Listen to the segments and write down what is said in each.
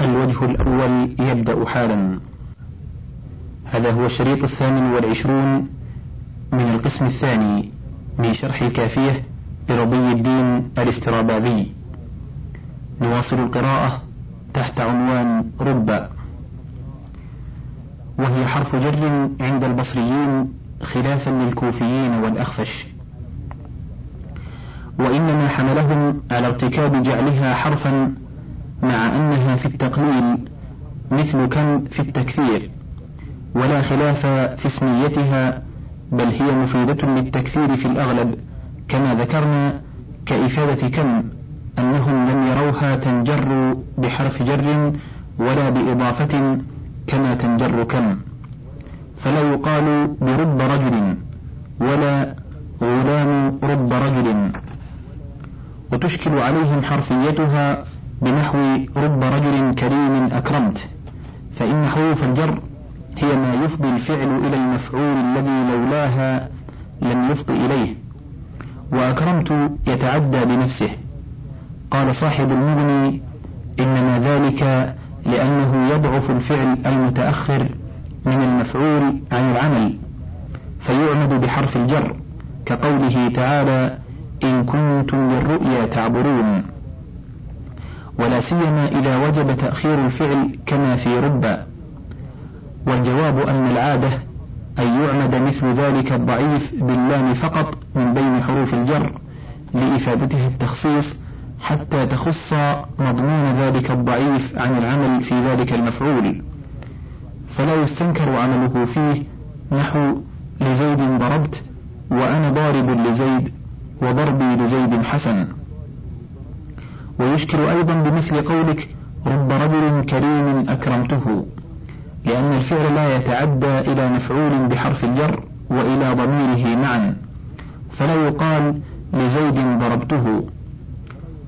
الوجه الأول يبدأ حالا. هذا هو الشريط الثامن والعشرون من القسم الثاني من شرح الكافية لرضي الدين الاستراباذي. نواصل القراءة تحت عنوان رب. وهي حرف جر عند البصريين خلافا للكوفيين والأخفش. وإنما حملهم على ارتكاب جعلها حرفا مع أنها في التقليل مثل كم في التكثير ولا خلاف في اسميتها بل هي مفيدة للتكثير في الأغلب كما ذكرنا كإفادة كم أنهم لم يروها تنجر بحرف جر ولا بإضافة كما تنجر كم. فلا يقال برب رجل ولا غلام رب رجل. وتشكل عليهم حرفيتها بنحو رب رجل كريم أكرمت فإن حروف الجر هي ما يفضي الفعل إلى المفعول الذي لولاها لم يفضي إليه وأكرمت يتعدى بنفسه. قال صاحب المغني إنما ذلك لأنه يضعف الفعل المتأخر من المفعول عن العمل فيعمد بحرف الجر كقوله تعالى إن كنتم للرؤيا تعبرون ولا سيما إذا وجب تأخير الفعل كما في رب والجواب أن العادة أن يعمد مثل ذلك الضعيف باللام فقط من بين حروف الجر لإفادته التخصيص حتى تخص مضمون ذلك الضعيف عن العمل في ذلك المفعول. فلا يستنكر عمله فيه نحو لزيد ضربت وأنا ضارب لزيد وضربي لزيد حسن. ويشكل أيضا بمثل قولك رب رجل كريم أكرمته. لأن الفعل لا يتعدى إلى مفعول بحرف الجر وإلى ضميره معا فلا يقال لزيد ضربته.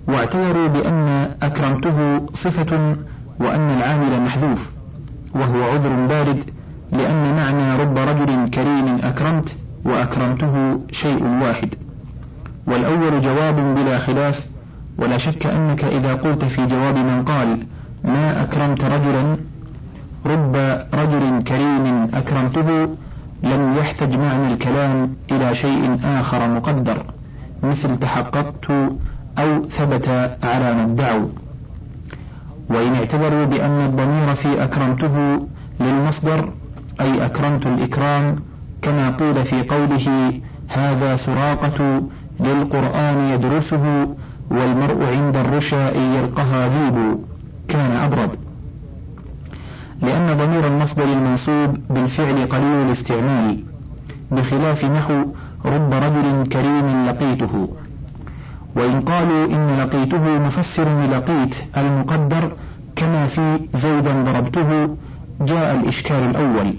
واعتذروا بأن أكرمته صفة وأن العامل محذوف وهو عذر بارد لأن معنى رب رجل كريم أكرمت وأكرمته شيء واحد. والأول جواب بلا خلاف ولا شك أنك إذا قلت في جواب من قال ما أكرمت رجلا رب رجل كريم أكرمته لم يحتج معنى الكلام إلى شيء آخر مقدر مثل تحققت أو ثبت على ما ادعوا. وإن اعتبروا بأن الضمير في أكرمته للمصدر أي أكرمت الإكرام كما قيل في قوله هذا سراقة للقرآن يدرسه والمرء عند الرشا إن يلقها ذيب كان أبرد. لأن ضمير المصدر المنصوب بالفعل قليل الاستعمال بخلاف نحو رب رجل كريم لقيته. وإن قالوا إن لقيته مفسر للقيت المقدر كما في زيدا ضربته جاء الإشكال الأول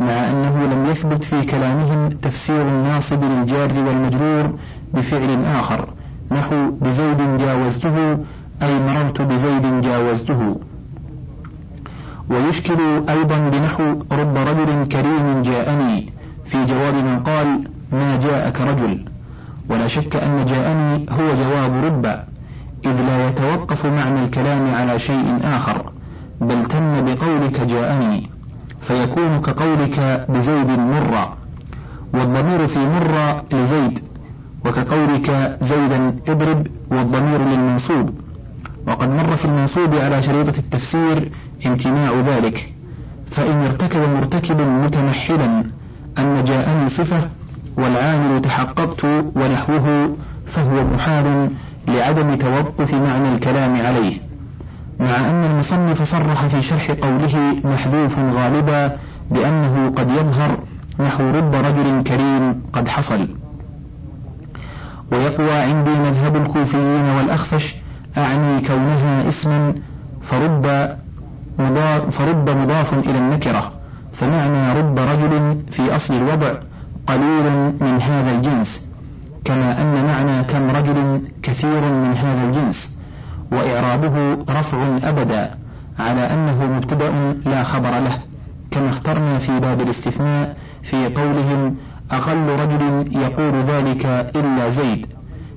مع أنه لم يثبت في كلامهم تفسير الناصب للجار والمجرور بفعل آخر. نحو بزيد جاوزته أي مررت بزيد جاوزته. ويشكل أيضا بنحو رب رجل كريم جاءني في جواب من قال ما جاءك رجل؟ ولا شك أن جاءني هو جواب رب إذ لا يتوقف معنى الكلام على شيء آخر بل تم بقولك جاءني فيكون كقولك بزيد مرة والضمير في مرة لزيد. وكقولك زيدا اضرب والضمير للمنصوب. وقد مر في المنصوب على شريطة التفسير امتناع ذلك. فإن ارتكب مرتكب متمحلا أن جاءني صفة والعامل تحققت ونحوه فهو محال لعدم توقف معنى الكلام عليه. مع أن المصنف صرح في شرح قوله محذوف غالبا بأنه قد يظهر نحو رب رجل كريم قد حصل. ويقوى عندي مذهب الكوفيين والأخفش أعني كونها اسما فرب مضاف, فرب مضاف إلى النكرة. فمعنى رب رجل في أصل الوضع قليل من هذا الجنس كما أن معنى كم رجل كثير من هذا الجنس. وإعرابه رفع أبدا على أنه مبتدأ لا خبر له كما اخترنا في باب الاستثناء في قولهم أقل رجل يقول ذلك إلا زيد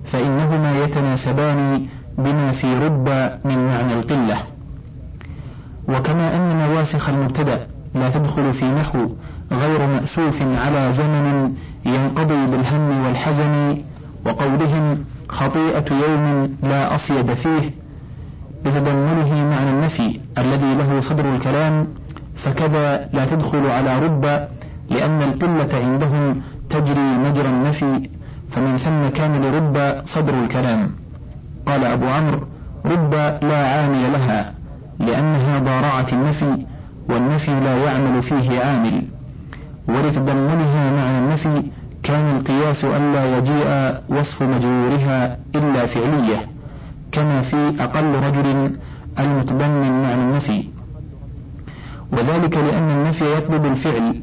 فإنهما يتناسبان بما في رب من معنى القلة. وكما أن نواسخ المبتدأ لا تدخل في نحو غير مأسوف على زمن ينقضي بالهم والحزن وقولهم خطيئة يوم لا أصيد فيه بتضمنه معنى النفي الذي له صدر الكلام فكذا لا تدخل على رب لأن القلة عندهم تجري مجرى النفي فمن ثم كان لرب صدر الكلام. قال أبو عمرو رب لا عامل لها لأنها ضارعت النفي والنفي لا يعمل فيه عامل. ولتضمنها معنى النفي كان القياس ألا يجيء وصف مجرورها إلا فعلية كما في أقل رجل المتضمن معنى النفي. وذلك لأن النفي يطلب الفعل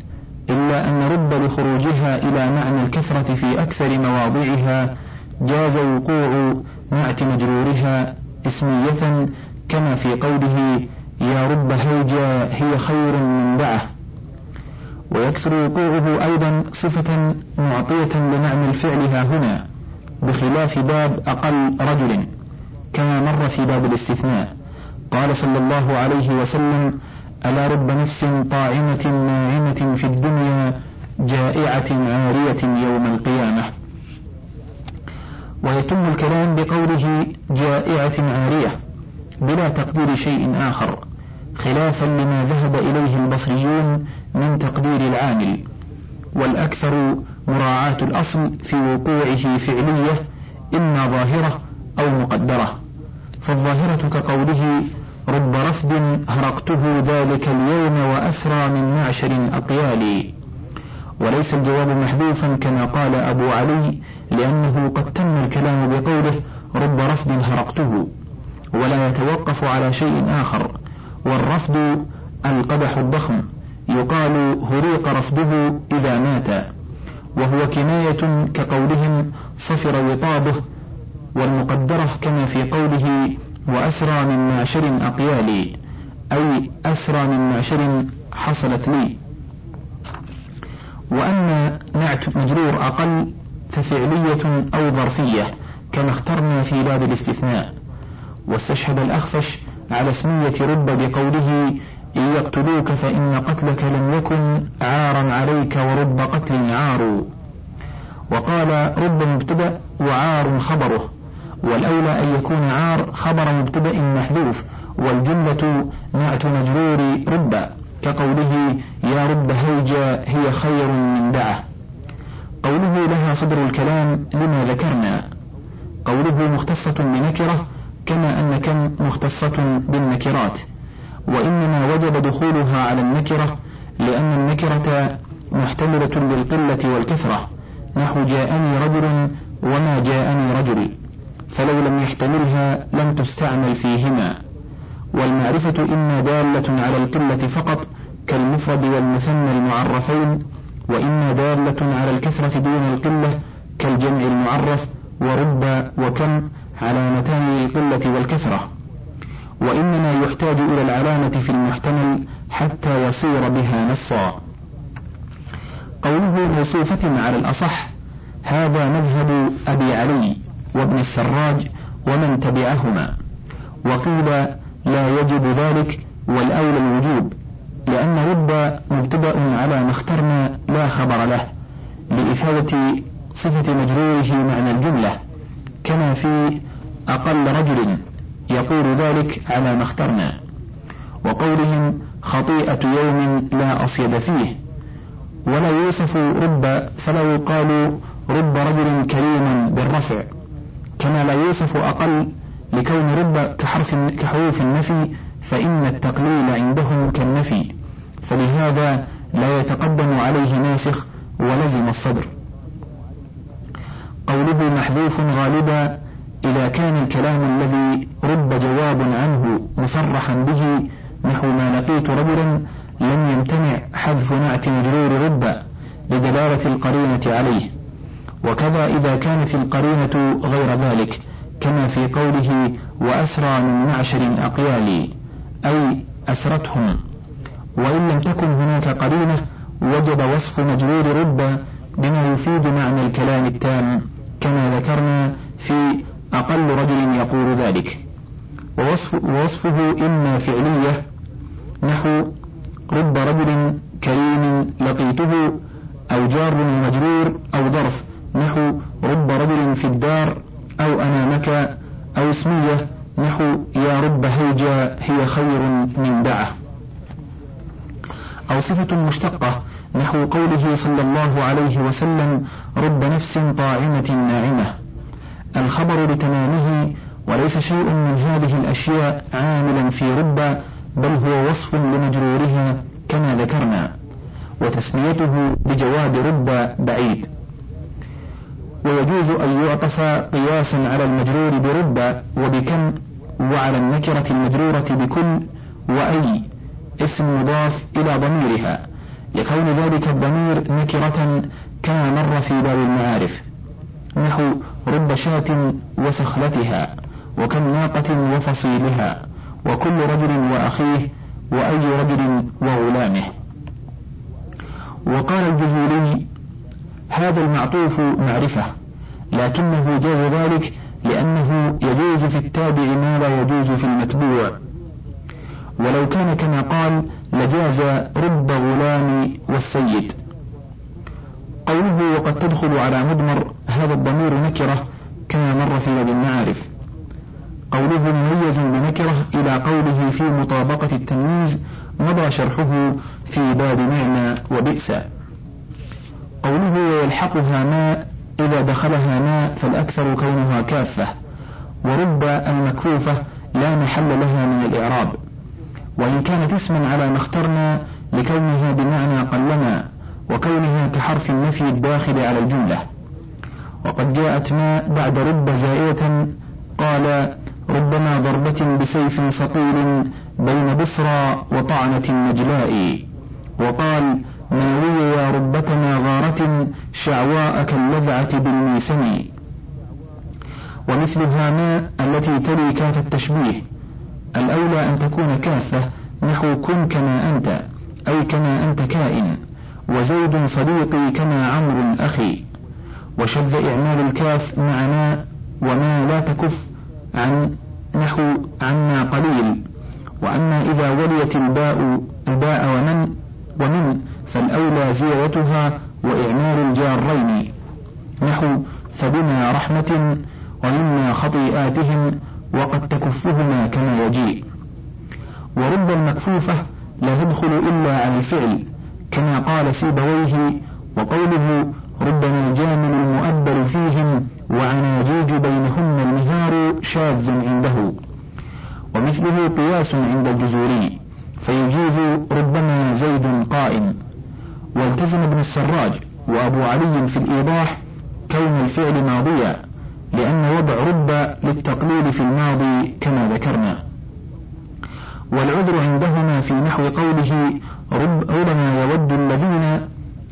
إلا أن رب لخروجها إلى معنى الكثرة في أكثر مواضعها جاز وقوع نعت مجرورها اسمية كما في قوله يا رب هيجا هي خير من دعه. ويكثر وقوعه أيضا صفة معطية لمعنى الفعل ها هنا بخلاف باب أقل رجل كما مر في باب الاستثناء. قال صلى الله عليه وسلم ألا رب نفس طاعمة ناعمة في الدنيا جائعة عارية يوم القيامة. ويتم الكلام بقوله جائعة عارية بلا تقدير شيء آخر خلافا لما ذهب إليه البصريون من تقدير العامل. والأكثر مراعاة الأصل في وقوعه فعلية إما ظاهرة أو مقدرة. فالظاهرة كقوله رب رفض هرقته ذلك اليوم وأسرى من معشر أطيالي. وليس الجواب محذوفا كما قال أبو علي لأنه قد تم الكلام بقوله رب رفض هرقته. ولا يتوقف على شيء آخر. والرفض القدح الضخم. يقال هريق رفضه إذا مات. وهو كناية كقولهم صفر وطابه والمقدرة كما في قوله وأسرى من معشر أقيالي أي أسرى من معشر حصلت لي وأما نعت مجرور أقل ففعلية أو ظرفية كما اخترنا في باب الاستثناء. واستشهد الأخفش على اسمية رب بقوله إن يقتلوك فإن قتلك لم يكن عارا عليك ورب قتل عار وقال رب مبتدأ وعار خبره. والأولى أن يكون عار خبر مبتدأ محذوف والجملة نعت مجرور رب كقوله يا رب هيجا هي خير من دعه قوله لها صدر الكلام لما ذكرنا. قوله مختصة بنكرة كما أن كم مختصة بالنكرات. وإنما وجب دخولها على النكرة لأن النكرة محتملة للقلة والكثرة. نحو جاءني رجل وما جاءني رجل. فلو لم يحتملها لم تستعمل فيهما. والمعرفة إما دالة على القلة فقط كالمفرد والمثنى المعرفين وإما دالة على الكثرة دون القلة كالجمع المعرف ورب وكم علامتان للقلة والكثرة. وإنما يحتاج إلى العلامة في المحتمل حتى يصير بها نصا. قوله موصوفة على الأصح هذا مذهب أبي علي. وابن السراج ومن تبعهما. وقيل لا يجب ذلك والأولى الوجوب لأن رب مبتدأ على ما اخترنا لا خبر له لإفادة صفة مجروره معنى الجملة كما في أقل رجل يقول ذلك على ما اخترنا. وقولهم خطيئة يوم لا أصيد فيه ولا يوصف رب فلا يقال رب رجل كريم بالرفع. كما لا يوصف أقل لكون رب كحرف كحروف النفي فإن التقليل عندهم كالنفي. فلهذا لا يتقدم عليه ناسخ ولزم الصدر. قوله محذوف غالبا إذا كان الكلام الذي رب جواب عنه مصرحا به نحو ما لقيت رجلا لم يمتنع حذف نعت مجرور رب لدلالة القرينة عليه. وكذا إذا كانت القرينة غير ذلك كما في قوله وأسرى من معشر أقيال أي أسرتهم. وإن لم تكن هناك قرينة وجب وصف مجرور رب بما يفيد معنى الكلام التام كما ذكرنا في أقل رجل يقول ذلك. ووصف ووصفه إما فعلية نحو رب رجل كريم لقيته أو جار ومجرور أو ظرف. نحو رب رجل في الدار أو أمامك أو اسمية نحو يا رب هيجا هي خير من دعه أو صفة مشتقة نحو قوله صلى الله عليه وسلم رب نفس طاعمة ناعمة. الخبر لتمامه وليس شيء من هذه الأشياء عاملا في رب بل هو وصف لمجرورها كما ذكرنا. وتسميته بجواد رب بعيد. ويجوز أن يعطف قياسا على المجرور برب وبكم وعلى النكرة المجرورة بكل وأي اسم مضاف إلى ضميرها. لكون ذلك الضمير نكرة كما مر في باب المعارف. نحو رب شاة وسخلتها وكم ناقة وفصيلها وكل رجل وأخيه وأي رجل وغلامه. وقال الجزولي هذا المعطوف معرفة لكنه جاز ذلك لأنه يجوز في التابع ما لا يجوز في المتبوع. ولو كان كما قال لجاز رب غلام والسيد. قوله وقد تدخل على مضمر هذا الضمير نكرة كما مر في باب المعارف. قوله مميز بنكرة إلى قوله في مطابقة التمييز مضى شرحه في باب نعمة وبئس. قوله ويلحقها ماء إذا دخلها ماء فالأكثر كونها كافة. ورب المكفوفة لا محل لها من الإعراب. وإن كانت اسما على ما اخترنا لكونها بمعنى قلما وكونها كحرف النفي الداخل على الجملة. وقد جاءت ما بعد رب زائدة قال ربما ضربة بسيف صقيل بين بصرى وطعنة نجلاء وقال ناوي يا ربتنا غارة شعواء كاللذعة بالميسم ومثلها ما التي تلي كاف التشبيه. الأولى أن تكون كافة نحو كن كما أنت أي كما أنت كائن. وزيد صديقي كما عمرو أخي وشذ إعمال الكاف مع ما وما لا تكف عن نحو عنا قليل. وأما إذا وليت الباء الباء ومن ومن فالأولى زيادتها وإعمال الجارين. نحو فبما رحمة ومما خطيئاتهم وقد تكفهما كما يجيء. ورب المكفوفة لا تدخل إلا على الفعل كما قال سيبويه وقوله ربما الجامل المؤبل فيهم وعناجيج بينهن المهار شاذ عنده. ومثله قياس عند الجزوري فيجيز ربما زيد قائم. والتزم ابن السراج وأبو علي في الإيضاح كون الفعل ماضيا لأن وضع رب للتقليل في الماضي كما ذكرنا. والعذر عندهما في نحو قوله رب ربما يود الذين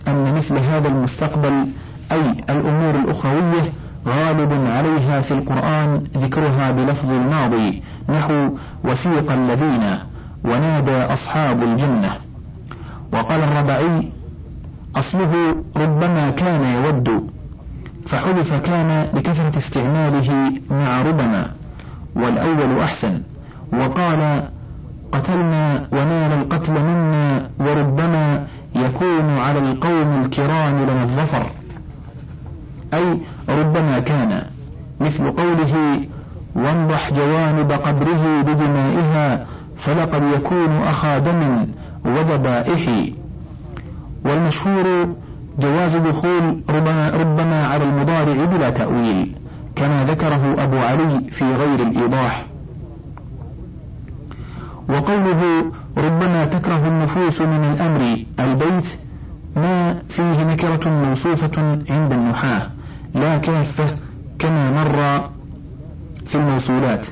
أن مثل هذا المستقبل أي الأمور الأخروية غالب عليها في القرآن ذكرها بلفظ الماضي نحو وسيق الذين ونادى أصحاب الجنة. وقال الربعي أصله ربما كان يود فحذف كان لكثرة استعماله مع ربما والأول أحسن وقال قتلنا ونال القتل منا وربما يكون على القوم الكرام لنا الظفر أي ربما كان مثل قوله وانضح جوانب قبره بدمائها فلقد يكون أخا دم وذبائح والمشهور جواز دخول ربما, ربما على المضارع بلا تأويل كما ذكره أبو علي في غير الإيضاح. وقوله ربما تكره النفوس من الأمر البيت ما فيه نكرة موصوفة عند النحاة لا كافة كما مر في الموصولات.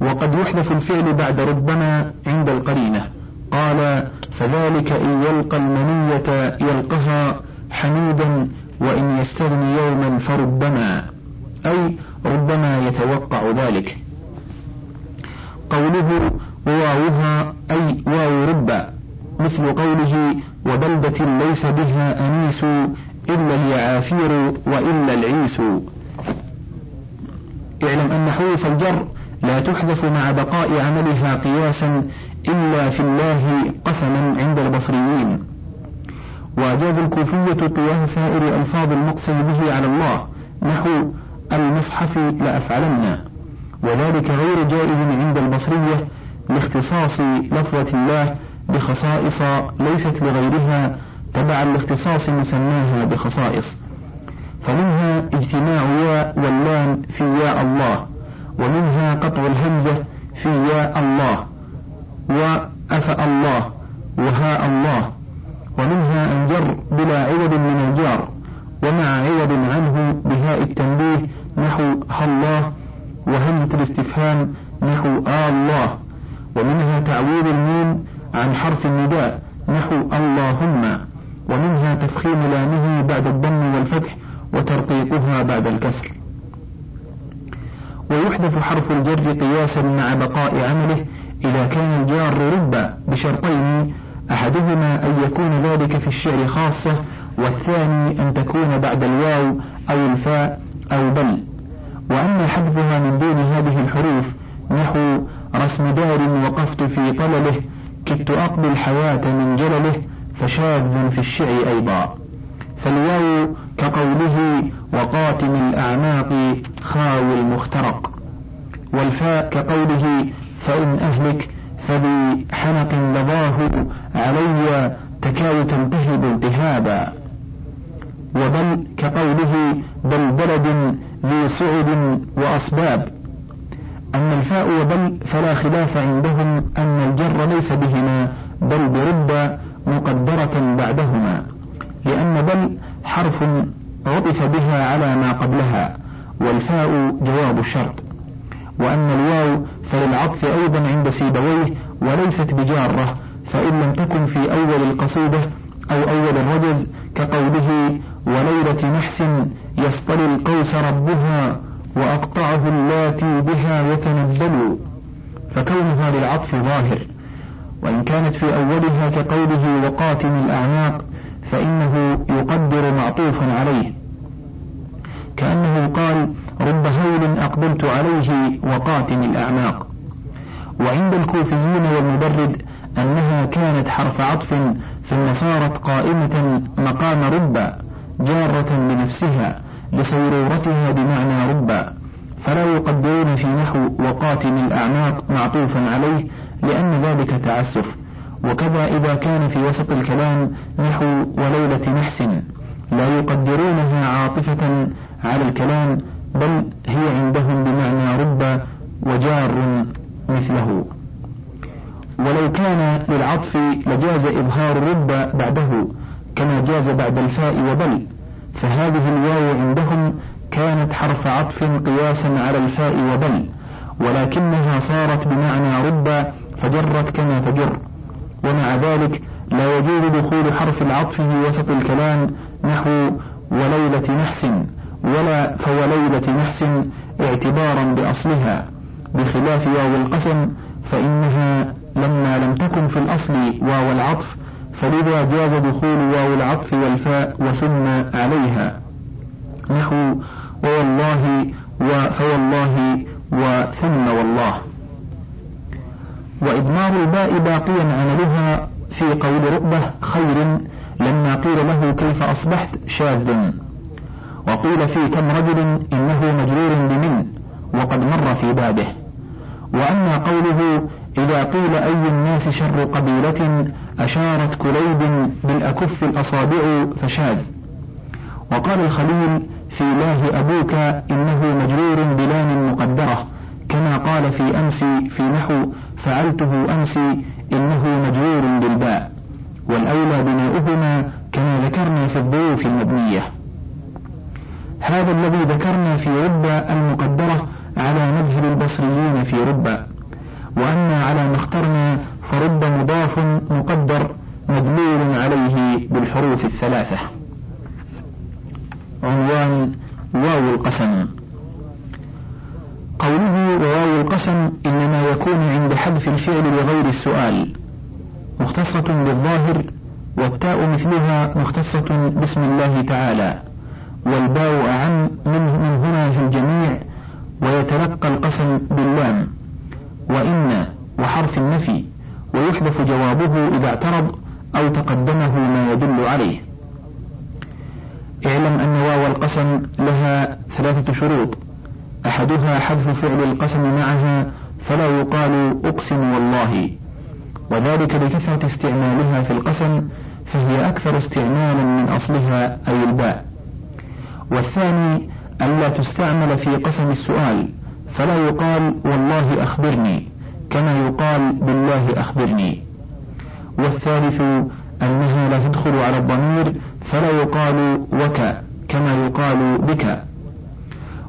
وقد يحذف الفعل بعد ربما عند القرينة. قال فذلك إن يلقى المنية يلقها حميدا وإن يستغني يوما فربما. أي ربما يتوقع ذلك. قوله وواوها أي واو ربا مثل قوله وبلدة ليس بها أنيس إلا اليعافير وإلا العيس. اعلم أن حروف الجر لا تحذف مع بقاء عملها قياسا إلا في الله قسما عند البصريين. وأجاز الكوفية قياس سائر ألفاظ المقسم به على الله نحو المصحف لأفعلن. وذلك غير جائز عند البصرية لاختصاص لفظة الله بخصائص ليست لغيرها تبعا لاختصاص مسماها بخصائص. فمنها اجتماع ياء واللام في ياء الله. ومنها قطع الهمزة في ياء الله وأفأ الله وهاء الله. ومنها أنجر بلا عوض من الجار ومع عوض عنه بهاء التنبيه نحو الله وهمزة الاستفهام نحو آه الله. ومنها تعويض الميم عن حرف النداء نحو اللهم. ومنها تفخيم لامه بعد الضم والفتح وترقيقها بعد الكسر. ويحذف حرف الجر قياسا مع بقاء عمله إذا كان الجار رب بشرطين أحدهما أن يكون ذلك في الشعر خاصة والثاني أن تكون بعد الواو أو الفاء أو بل. وأما حذفها من دون هذه الحروف نحو رسم دار وقفت في طلله كدت أقضي الحياة من جلله فشاذ في الشعر أيضا. فالواو كقوله وقاتم الأعناق خاوي المخترق والفاء كقوله فإن أهلك فذي حنق لظاه علي تكاد تلتهب التهابا وبل كقوله بل بلد ذي صعد وأصباب أما الفاء وبل فلا خلاف عندهم أن الجر ليس بهما بل برب مقدرة بعدهما. بل حرف عطف بها على ما قبلها والفاء جواب الشرط. وأما الواو فللعطف أيضا عند سيبويه وليست بجارة فإن لم تكن في أول القصيدة أو أول الرجز كقوله وليلة نحس يصطلي القوس ربها وأقطعه اللاتي بها يتنبل. فكونها للعطف ظاهر. وإن كانت في أولها كقوله وقاتم الأعناق فإنه يقدر معطوفا عليه. كأنه قال رب هول أقبلت عليه وقاتم الأعناق وعند الكوفيين والمبرد أنها كانت حرف عطف ثم صارت قائمة مقام رب جارة بنفسها لصيرورتها بمعنى رب. فلا يقدرون في نحو وقاتم الأعناق معطوفا عليه لأن ذلك تعسف. وكذا إذا كان في وسط الكلام نحو وليلة نحس لا يقدرونها عاطفة على الكلام بل هي عندهم بمعنى رب وجار مثله. ولو كان للعطف لجاز إظهار رب بعده كما جاز بعد الفاء وبل فهذه الواو عندهم كانت حرف عطف قياسا على الفاء وبل ولكنها صارت بمعنى رب فجرت كما تجر. ومع ذلك لا يجوز دخول حرف العطف في وسط الكلام نحو وليلة نحس ولا فوليلة نحس اعتبارا بأصلها. بخلاف واو القسم فإنها لما لم تكن في الأصل واو العطف فلذا جاز دخول واو العطف والفاء وثم عليها. نحو ووالله فوالله وثم والله وإضمار الباء باقيا عملها في قول رؤبة خير لما قيل له كيف أصبحت شاذ. وقيل في كم رجل إنه مجرور بمن وقد مر في بابه. وأما قوله إذا قيل أي الناس شر قبيلة أشارت كليب بالأكف الأصابع فشاذ. وقال الخليل في الله أبوك إنه مجرور بلام مقدرة كما قال في أمس في نحو فعلته أمس إنه مجرور بالباء والأولى بناؤهما كما ذكرنا في الظروف المبنية. هذا الذي ذكرنا في ربا المقدرة على مذهب البصريين في ربا وأما على ما اخترنا فرب مضاف مقدر مدلول عليه بالحروف الثلاثة. عنوان واو القسم. القسم إنما يكون عند حذف الفعل لغير السؤال. مختصة بالظاهر والتاء مثلها مختصة باسم الله تعالى. والباء أعم منه من هنا في الجميع ويتلقى القسم باللام. وإن وحرف النفي ويحذف جوابه إذا اعترض أو تقدمه ما يدل عليه. اعلم أن واو القسم لها ثلاثة شروط. أحدها حذف فعل القسم معها فلا يقال أقسم والله. وذلك لكثرة استعمالها في القسم فهي أكثر استعمالا من أصلها أي الباء. والثاني ألا تستعمل في قسم السؤال فلا يقال والله أخبرني كما يقال بالله أخبرني. والثالث أنها لا تدخل على الضمير فلا يقال وك كما يقال بك.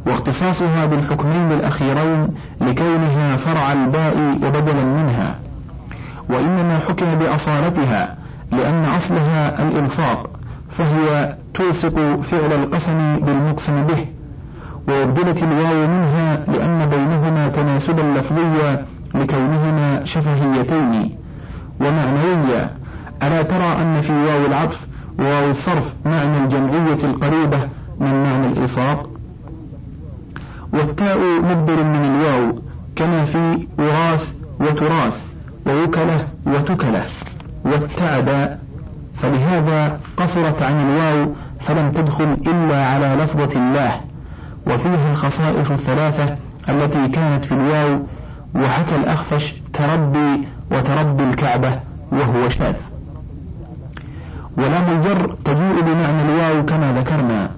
واختصاصها بالحكمين الأخيرين لكونها فرع الباء وبدلا منها. وإنما حكم بأصالتها لأن أصلها الإلصاق فهي توثق فعل القسم بالمقسم به وأبدلت الواو منها لأن بينهما تناسبا لفظيا لكونهما شفهيتين. ومعنويا ألا ترى أن في واو العطف وواو الصرف معنى الجمعية القريبة من معنى الإلصاق والتاء مبدل من الواو كما في وراث وتراث ووكلة وتكلة والتعد فلهذا قصرت عن الواو فلم تدخل إلا على لفظة الله. وفيها الخصائص الثلاثة التي كانت في الواو وحكى الأخفش تربي وتربي الكعبة وهو شاذ. ولام الجر تجيء بمعنى الواو كما ذكرنا.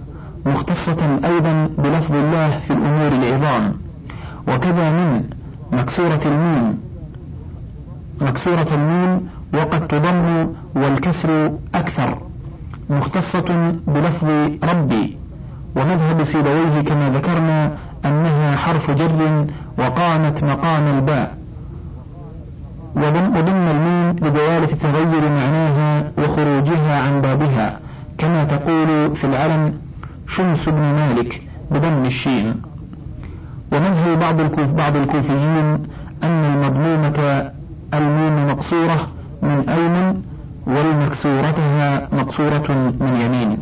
مختصة أيضا بلفظ الله في الأمور العظام. وكذا من مكسورة الميم مكسورة الميم وقد تضم والكسر أكثر. مختصة بلفظ ربي. ومذهب سيبويه كما ذكرنا أنها حرف جر وقامت مقام الباء. وضم الميم لدلالة تغير معناها وخروجها عن بابها. كما تقول في العلم شمس بن مالك بضم الشين. ومذهب بعض الكوف بعض الكوفيين أن المضمومة الميم مقصورة من أيمن والمكسورتها مقصورة من يمين.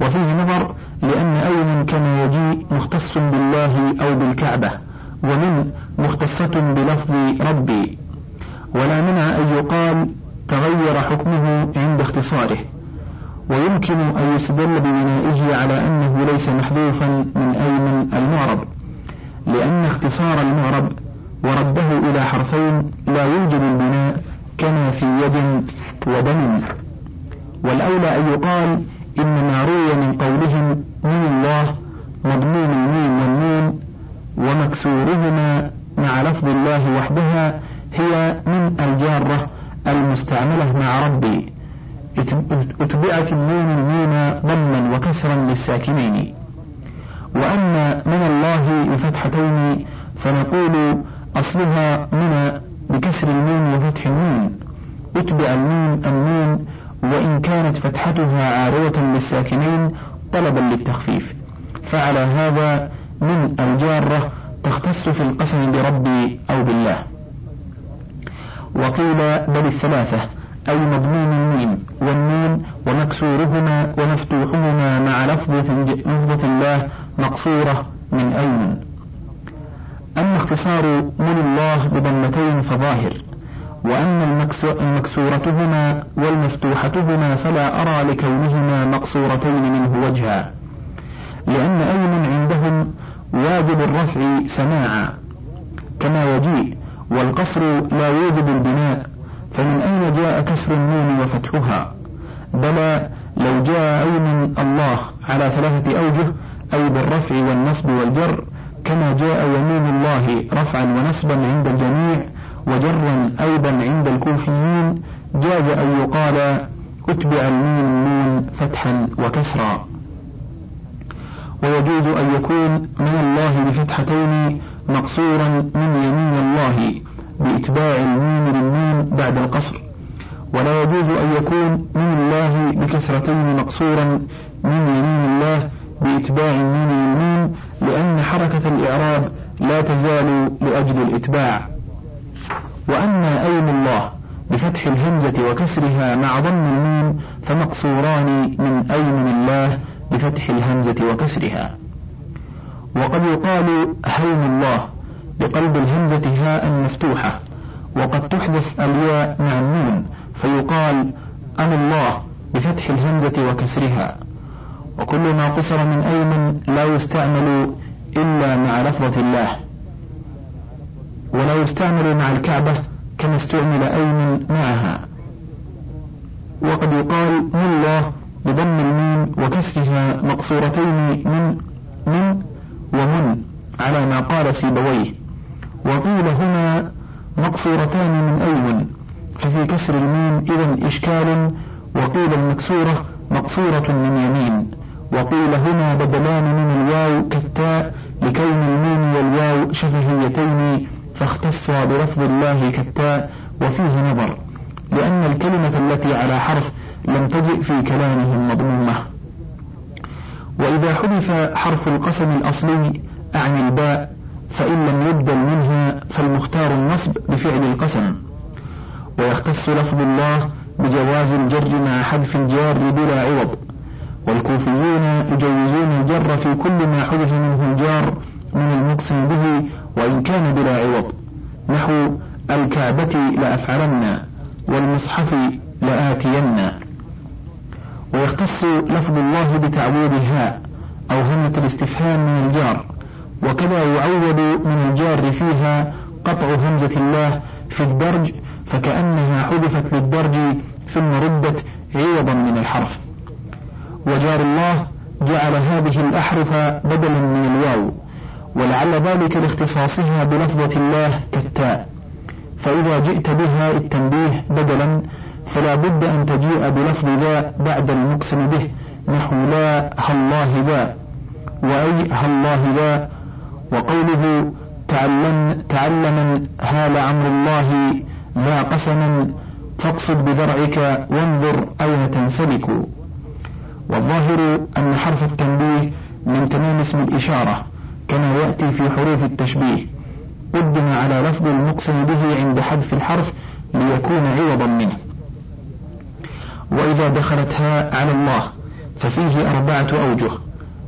وفيه نظر لأن أيمن كما يجيء مختص بالله أو بالكعبة ومن مختصة بلفظ ربي. ويمكن أن يستدل ببنائه على أنه ليس محذوفا من أيمن المعرب لأن اختصار المعرب فتحتها عارضة للساكنين طلبا للتخفيف. فعلى هذا من الجارة تختص في القسم بربي أو بالله. وقيل بل الثلاثة أي مضمون الميم والنون ومكسورهما ومفتوحهما مع لفظة الله مقصورة من أيمن أما اختصار من الله بضمتين فظاهر. وأما المكسورتهما والمفتوحتهما فلا أرى لكونهما مقصورتين منه وجها. لأن أيمن عندهم واجب الرفع سماعا كما يجيء والقصر لا يوجب البناء فمن أين جاء كسر النون وفتحها؟ بلى لو جاء أيمن الله على ثلاثة أوجه أي بالرفع والنصب والجر كما جاء يمين الله رفعا ونصبا عند الجميع وجرا أيضا عند الكوفيين جاز أن يقال أتبع الميم النون فتحا وكسرا. ويجوز أن يكون من الله بفتحتين مقصورا من يمين الله بإتباع الميم للميم بعد القصر. ولا يجوز أن يكون من الله بكسرتين مقصورا من يمين الله بإتباع الميم للميم لأن حركة الإعراب لا تزال لأجل الإتباع. وأما أيم الله بفتح الهمزة وكسرها مع ضم الميم فمقصوران من أيمن الله بفتح الهمزة وكسرها. وقد يقال هين الله بقلب الهمزة هاء مفتوحة وقد تحذف الياء مع النون فيقال أم الله بفتح الهمزة وكسرها. وكل ما قصر من أيمن لا يستعمل إلا مع لفظة الله. يستعمل مع الكعبة كما استعمل أيمن معها. وقد يقال الله بضم الميم وكسرها مقصورتين من من ومن على ما قال سيبويه. وقيل هنا مقصورتان من أيمن ففي كسر الميم إذا إشكال وقيل المكسورة مقصورة من يمين. وقيل هنا بدلان من الواو كالتاء لكون الميم والواو شفهيتين فاختص بلفظ الله كالتاء وفيه نظر لأن الكلمة التي على حرف لم تجئ في كلامهم مضمومة وإذا حذف حرف القسم الأصلي أعني الباء فإن لم يبدل منها فالمختار النصب بفعل القسم. ويختص لفظ الله بجواز الجر مع حذف الجار بلا عوض. والكوفيون يجوزون الجر في كل ما حذف منه الجار من المقسم به وإن كان بلا عوض نحو الكعبة لأفعلن والمصحف لآتين. ويختص لفظ الله بتعويض هاء أو همة الاستفهام من الجار وكذا يعوض من الجار فيها قطع همزة الله في الدرج فكأنها حذفت للدرج ثم ردت عوضا من الحرف. وجار الله جعل هذه الأحرف بدلا من الواو. ولعل ذلك لاختصاصها بلفظة الله كالتاء. فإذا جئت بها التنبيه بدلا فلا بد أن تجيء بلفظ ذا بعد المقسم به نحو لا هالله ذا وأي هالله ذا وقوله تعلم تعلما هال أمر الله ذا قسما فاقصد بذرعك وانظر أين تنسلك. والظاهر أن حرف التنبيه من تمام اسم الإشارة. كما يأتي في حروف التشبيه قدم على لفظ المقسم به عند حذف الحرف ليكون عوضا منه. وإذا دخلتها على الله ففيه أربعة أوجه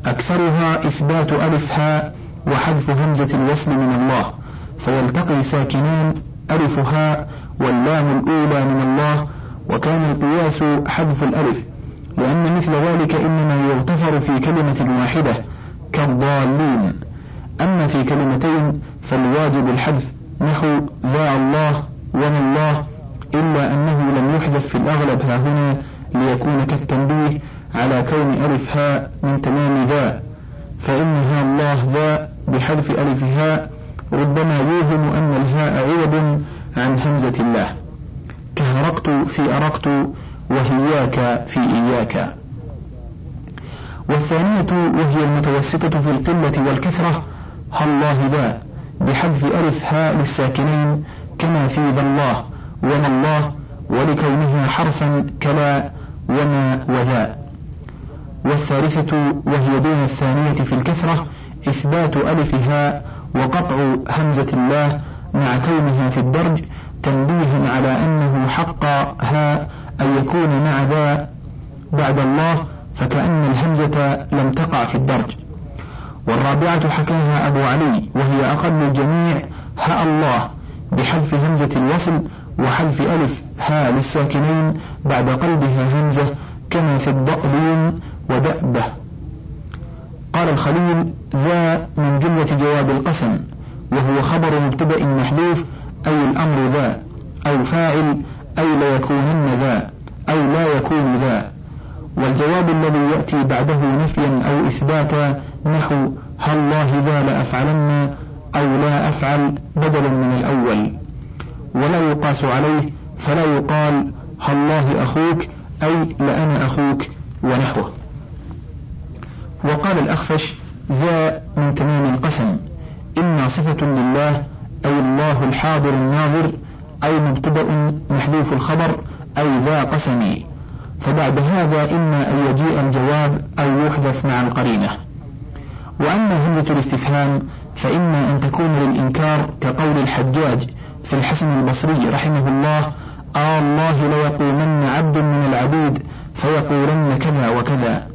أكثرها إثبات ألف هاء وحذف همزة الوصل من الله فيلتقي ساكنان ألف هاء واللام الأولى من الله وكان القياس حذف الألف لأن مثل ذلك إنما يغتفر في كلمة واحدة كالضالين. أما في كلمتين فالواجب الحذف نحو ذا الله وما الله إلا أنه لم يحذف في الأغلب ها هنا ليكون كالتنبيه على كون ألف هاء من تمام ذا. فإنها الله ذا بحذف ألف هاء ربما يوهم أن الهاء عوض عن همزة الله. كهرقت في أرقت وهياك في إياك. والثانية وهي المتوسطة في القلة والكثرة هالله ذا بحذف ألف هاء للساكنين كما في ذا الله وما الله ولكونها حرفا كلا وما وذا. والثالثة وهي دون الثانية في الكثرة إثبات ألف هاء وقطع همزة الله مع كونها في الدرج تنبيها على أنه حق هاء أن يكون مع ذا بعد الله فكأن الهمزة لم تقع في الدرج. والرابعة حكاها أبو علي وهي أقل الجميع هاء الله بحذف همزة الوصل وحذف ألف ها للساكنين بعد قلبها همزة كما في الضأبين ودأبة. قال الخليل ذا من جملة جواب القسم وهو خبر مبتدأ محذوف أي الأمر ذا أو فاعل أي ليكونن ذا أو لا يكون ذا. والجواب الذي يأتي بعده نفيا أو إثباتا نحو هالله ذا لأفعلن أو لا أفعل بدلا من الأول. ولا يقاس عليه فلا يقال هالله أخوك أي لأنا أخوك ونحوه. وقال الأخفش ذا من تمام القسم إما صفة لله أي الله الحاضر الناظر أي مبتدأ محذوف الخبر أي ذا قسمي فبعد هذا إما أن يجيء الجواب أو يحذف مع القرينة. وأما همزة الاستفهام فإما أن تكون للإنكار كقول الحجاج في الحسن البصري رحمه الله آه الله ليقومن عبد من العبيد فيقولن كذا وكذا.